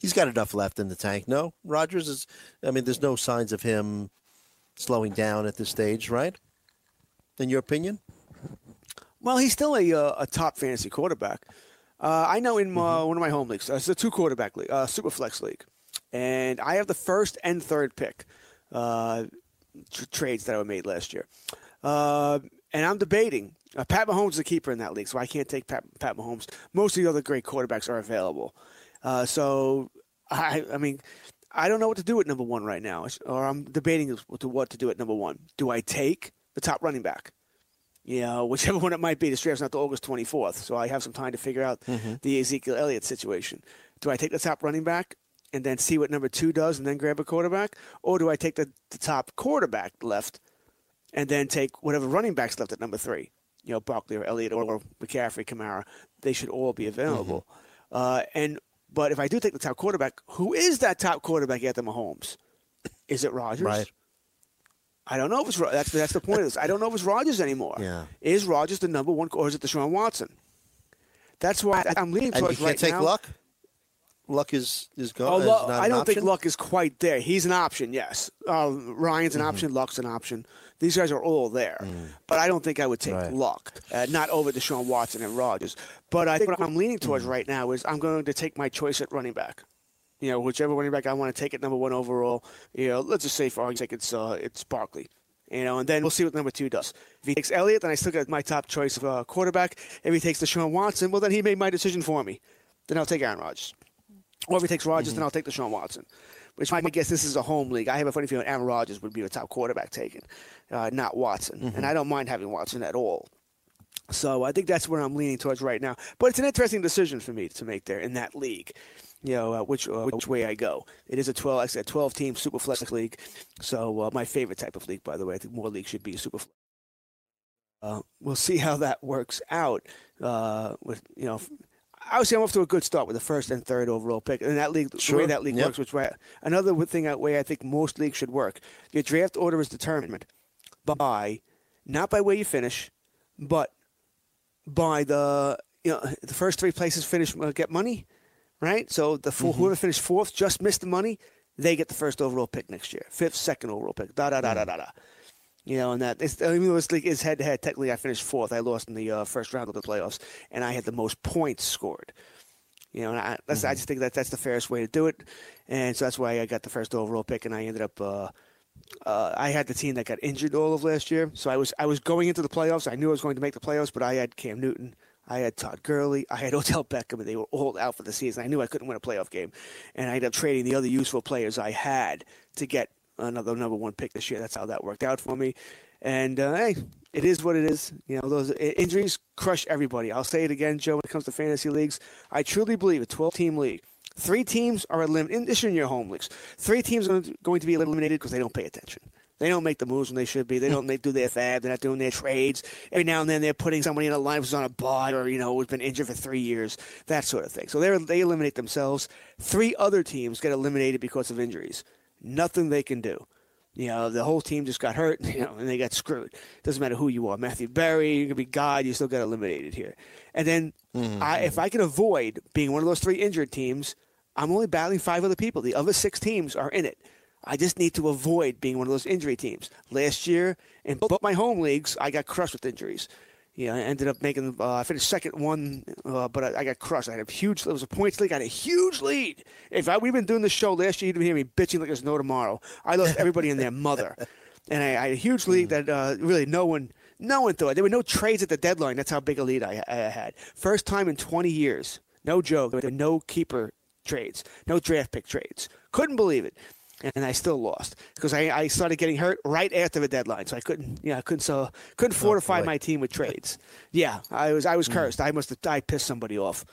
He's got enough left in the tank. No, Rodgers is. I mean, there's no signs of him slowing down at this stage, right? In your opinion? Well, he's still a uh, a top fantasy quarterback. Uh, I know in my, Mm-hmm. one of my home leagues, uh, it's a two quarterback league, uh, super flex league, and I have the first and third pick uh, tr- trades that I made last year, uh, and I'm debating. Uh, Pat Mahomes is a keeper in that league, so I can't take Pat, Pat Mahomes. Most of the other great quarterbacks are available, uh, so I, I mean, I don't know what to do at number one right now, or I'm debating what to, what to do at number one. Do I take the top running back? you know, whichever one it might be. The draft's not till August 24th, so I have some time to figure out the Ezekiel Elliott situation. Do I take the top running back and then see what number two does and then grab a quarterback? Or do I take the, the top quarterback left and then take whatever running backs left at number three? You know, Barkley or Elliott or McCaffrey, Kamara. They should all be available. Uh, and But if I do take the top quarterback, who is that top quarterback after Mahomes? Is it Rodgers? Right. I don't know if it's that's that's the point of this. I don't know if it's Rodgers anymore. Yeah. Is Rodgers the number one, or is it Deshaun Watson? That's why I'm leaning towards And you can't right take now. Luck. Luck is is Oh, gone. is Luck- not I don't think? Luck is quite there. He's an option, yes. Uh, Ryan's an Mm-hmm. option. Luck's an option. These guys are all there, but I don't think I would take Mm. Right. Luck, uh, not over Deshaun Watson and Rodgers. But I think what I'm leaning towards right now is I'm going to take my choice at running back. You know, whichever running back I want to take at number one overall. You know, let's just say for argument's sake, it's uh, it's Barkley. You know, and then we'll see what number two does. If he takes Elliott, then I still got my top choice of uh, quarterback. If he takes Deshaun Watson, well, then he made my decision for me. Then I'll take Aaron Rodgers. Or if he takes Rodgers, then I'll take Deshaun Watson. Which I guess this is a home league. I have a funny feeling Aaron Rodgers would be the top quarterback taken, uh, not Watson. And I don't mind having Watson at all. So I think that's where I'm leaning towards right now. But it's an interesting decision for me to make there in that league. You know, uh, which uh, which way I go. It is a 12, like I said, 12 team super flex league. So uh, my favorite type of league, by the way. I think more leagues should be super flex. Uh, we'll see how that works out. Uh, with you know, obviously I'm off to a good start with the first and third overall pick, and that league, the way that league Yep. works, which way, another thing that way I think most leagues should work. Your draft order is determined by not by where you finish, but by the you know the first three places finish uh, get money, right? So the four, whoever finished fourth just missed the money, they get the first overall pick next year. Fifth, second overall pick. Da da da da da da. You know, and that it's, even though this league is head to head, technically I finished fourth. I lost in the uh, first round of the playoffs, and I had the most points scored. You know, and I, that's, I just think that that's the fairest way to do it, and so that's why I got the first overall pick, and I ended up. Uh, uh, I had the team that got injured all of last year, so I was I was going into the playoffs. I knew I was going to make the playoffs, but I had Cam Newton, I had Todd Gurley, I had Odell Beckham, and they were all out for the season. I knew I couldn't win a playoff game, and I ended up trading the other useful players I had to get another number one pick this year. That's how that worked out for me. And uh, hey, it is what it is. You know, those injuries crush everybody. I'll say it again, Joe. When it comes to fantasy leagues, I truly believe a 12-team league. Three teams are eliminated. In addition your home leagues, three teams are going to be eliminated because they don't pay attention. They don't make the moves when they should be. They don't make, do their fab. They're not doing their trades. Every now and then they're putting somebody in a line who's on a bye or, you know, who's been injured for three years, that sort of thing. So they they eliminate themselves. Three other teams get eliminated because of injuries. Nothing they can do. You know, the whole team just got hurt, you know, and they got screwed. Doesn't matter who you are. Matthew Berry, you could be God, you still got eliminated here. And then mm-hmm. I, if I can avoid being one of those three injured teams, I'm only battling five other people. The other six teams are in it. I just need to avoid being one of those injury teams. Last year, in both my home leagues, I got crushed with injuries. Know, I ended up making. Uh, I finished second one, uh, but I, I got crushed. I had a huge. It was a points league. I had a huge lead. If I, we've been doing this show last year, you'd hear me bitching like there's no tomorrow. I lost everybody and their mother, and I, I had a huge league that uh, really no one, no one thought. There were no trades at the deadline. That's how big a lead I, I had. First time in 20 years. No joke. There were no keeper trades, no draft pick trades. Couldn't believe it. And I still lost because I, I started getting hurt right after the deadline, so I couldn't, yeah, I couldn't, so couldn't fortify boy. my team with trades. Yeah, I was, I was cursed. I must have, I pissed somebody off.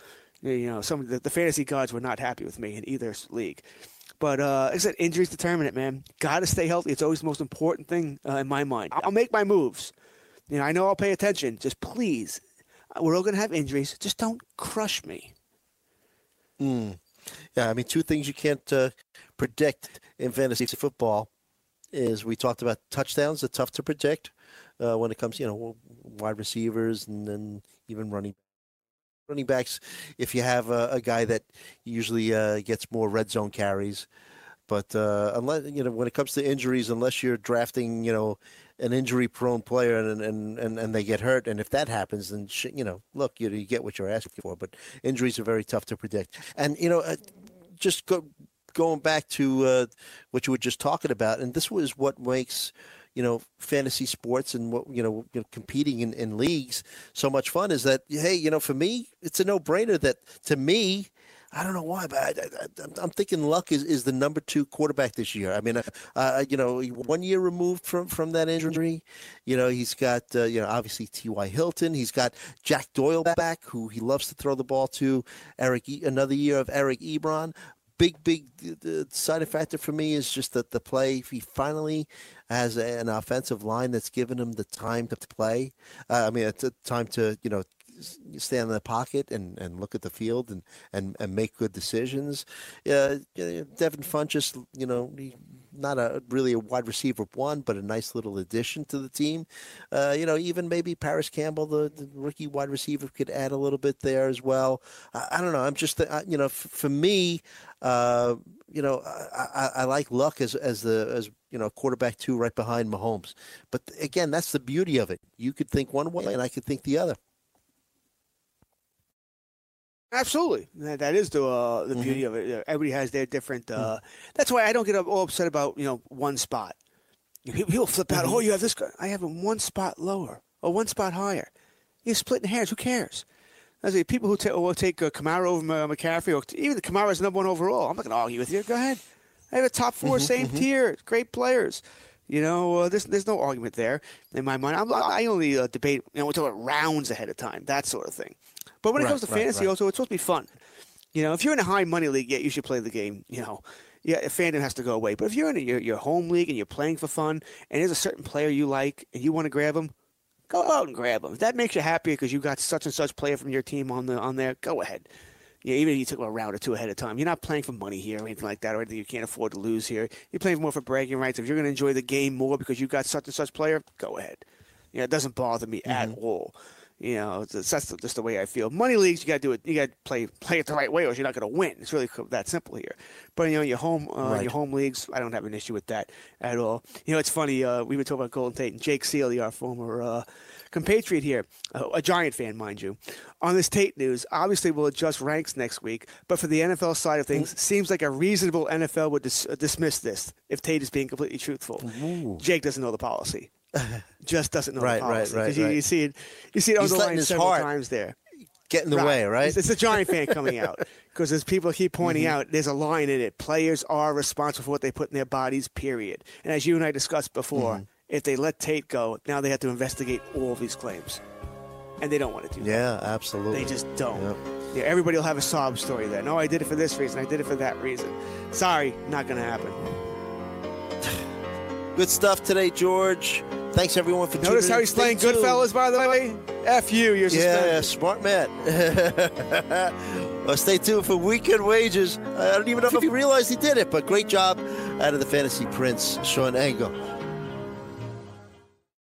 You know, some of the, the fantasy gods were not happy with me in either league. But uh, like I said, injuries determine it, man. Got to stay healthy. It's always the most important thing uh, in my mind. I'll make my moves. You know, I know I'll pay attention. Just please, uh, we're all gonna have injuries. Just don't crush me. Yeah, I mean, two things you can't uh, predict in fantasy football is we talked about touchdowns. They're tough to predict uh, when it comes, you know, wide receivers and then even running running backs. If you have a, a guy that usually uh, gets more red zone carries, but uh, unless you know when it comes to injuries, unless you're drafting, you know, an injury-prone player and and, and, and they get hurt, and if that happens, then sh- you know, look, you, you get what you're asking for. But injuries are very tough to predict, and you know, uh, just go, going back to uh, what you were just talking about, and this was what makes you know fantasy sports and what you know, competing in, in leagues so much fun is that hey you know for me it's a no-brainer that to me I don't know why, but I, I'm thinking Luck is, is the number two quarterback this year. I mean, uh, you know, one year removed from, from that injury. You know, he's got, uh, you know, obviously T.Y. Hilton. He's got Jack Doyle back, who he loves to throw the ball to. Eric, another year of Eric Ebron. Big, big side factor for me is just that the play. He finally has an offensive line that's given him the time to play. Uh, I mean, it's a time to, you know, stand in the pocket and, and look at the field and, and, and make good decisions. Uh, Devin Funchess, you know, he, not a really a wide receiver one, but a nice little addition to the team. Uh, you know, even maybe Parris Campbell, the, the rookie wide receiver, could add a little bit there as well. I, I don't know. I'm just, uh, you know, f- for me, uh, you know, I, I, I like Luck as as the as you know quarterback two right behind Mahomes. But again, that's the beauty of it. You could think one way, and I could think the other. Absolutely, that, that is the uh, Mm-hmm. the beauty of it. Everybody has their different. Uh, That's why I don't get all upset about you know one spot. People flip out. Mm-hmm. Oh, you have this guy. I have him one spot lower or one spot higher. You're splitting hairs. Who cares? I say people who ta- will take uh, Kamara over uh, McCaffrey, or even the Kamara's number one overall. I'm not going to argue with you. Go ahead. I have a top 4 Mm-hmm, same tier, great players. You know, uh, there's there's no argument there in my mind. I'm, I only uh, debate. You know, we talk about rounds ahead of time, that sort of thing. But when it Right, comes to right, fantasy, also, it's supposed to be fun. You know, if you're in a high money league, yeah, you should play the game. You know, yeah, fandom has to go away. But if you're in a, your, your home league and you're playing for fun, and there's a certain player you like and you want to grab him, go out and grab him. If that makes you happier because you got such and such player from your team on the on there, go ahead. Yeah, even if you took a round or two ahead of time, you're not playing for money here or anything like that, or anything you can't afford to lose here. You're playing more for bragging rights. If you're going to enjoy the game more because you got such and such player, go ahead. You know, it doesn't bother me at mm-hmm. all. You know, that's just the way I feel. Money leagues, you got to do it. You got to play play it the right way, or you're not going to win. It's really that simple here. But you know, your home uh, Right. your home leagues, I don't have an issue with that at all. You know, it's funny. Uh, we were talking about Golden Tate and Jake Sealy, our former uh, compatriot here, uh, a Giant fan, mind you. On this Tate news, obviously we'll adjust ranks next week. But for the NFL side of things, seems like a reasonable NFL would dis- dismiss this if Tate is being completely truthful. Jake doesn't know the policy. Just doesn't know Right, the right, policy. right, 'Cause you, right. you see it, you see it He's letting underlined his several times there. Get in the way, right? It's, it's a Giant fan coming out because as people keep pointing Mm-hmm. out, there's a line in it. Players are responsible for what they put in their bodies. Period. And as you and I discussed before, Mm-hmm. if they let Tate go, now they have to investigate all these claims, and they don't want to do that. Yeah, absolutely. They just don't. Yep. Yeah, everybody will have a sob story there. No, I did it for this reason. I did it for that reason. Sorry, not going to happen. Good stuff today, George. Thanks everyone for Notice how he's playing. Goodfellas, by the way. F you, you're suspended. Yeah, smart man. well, stay tuned for weekend wagers. I don't even know if he realized he did it, but great job out of the fantasy prince, Sean Engel.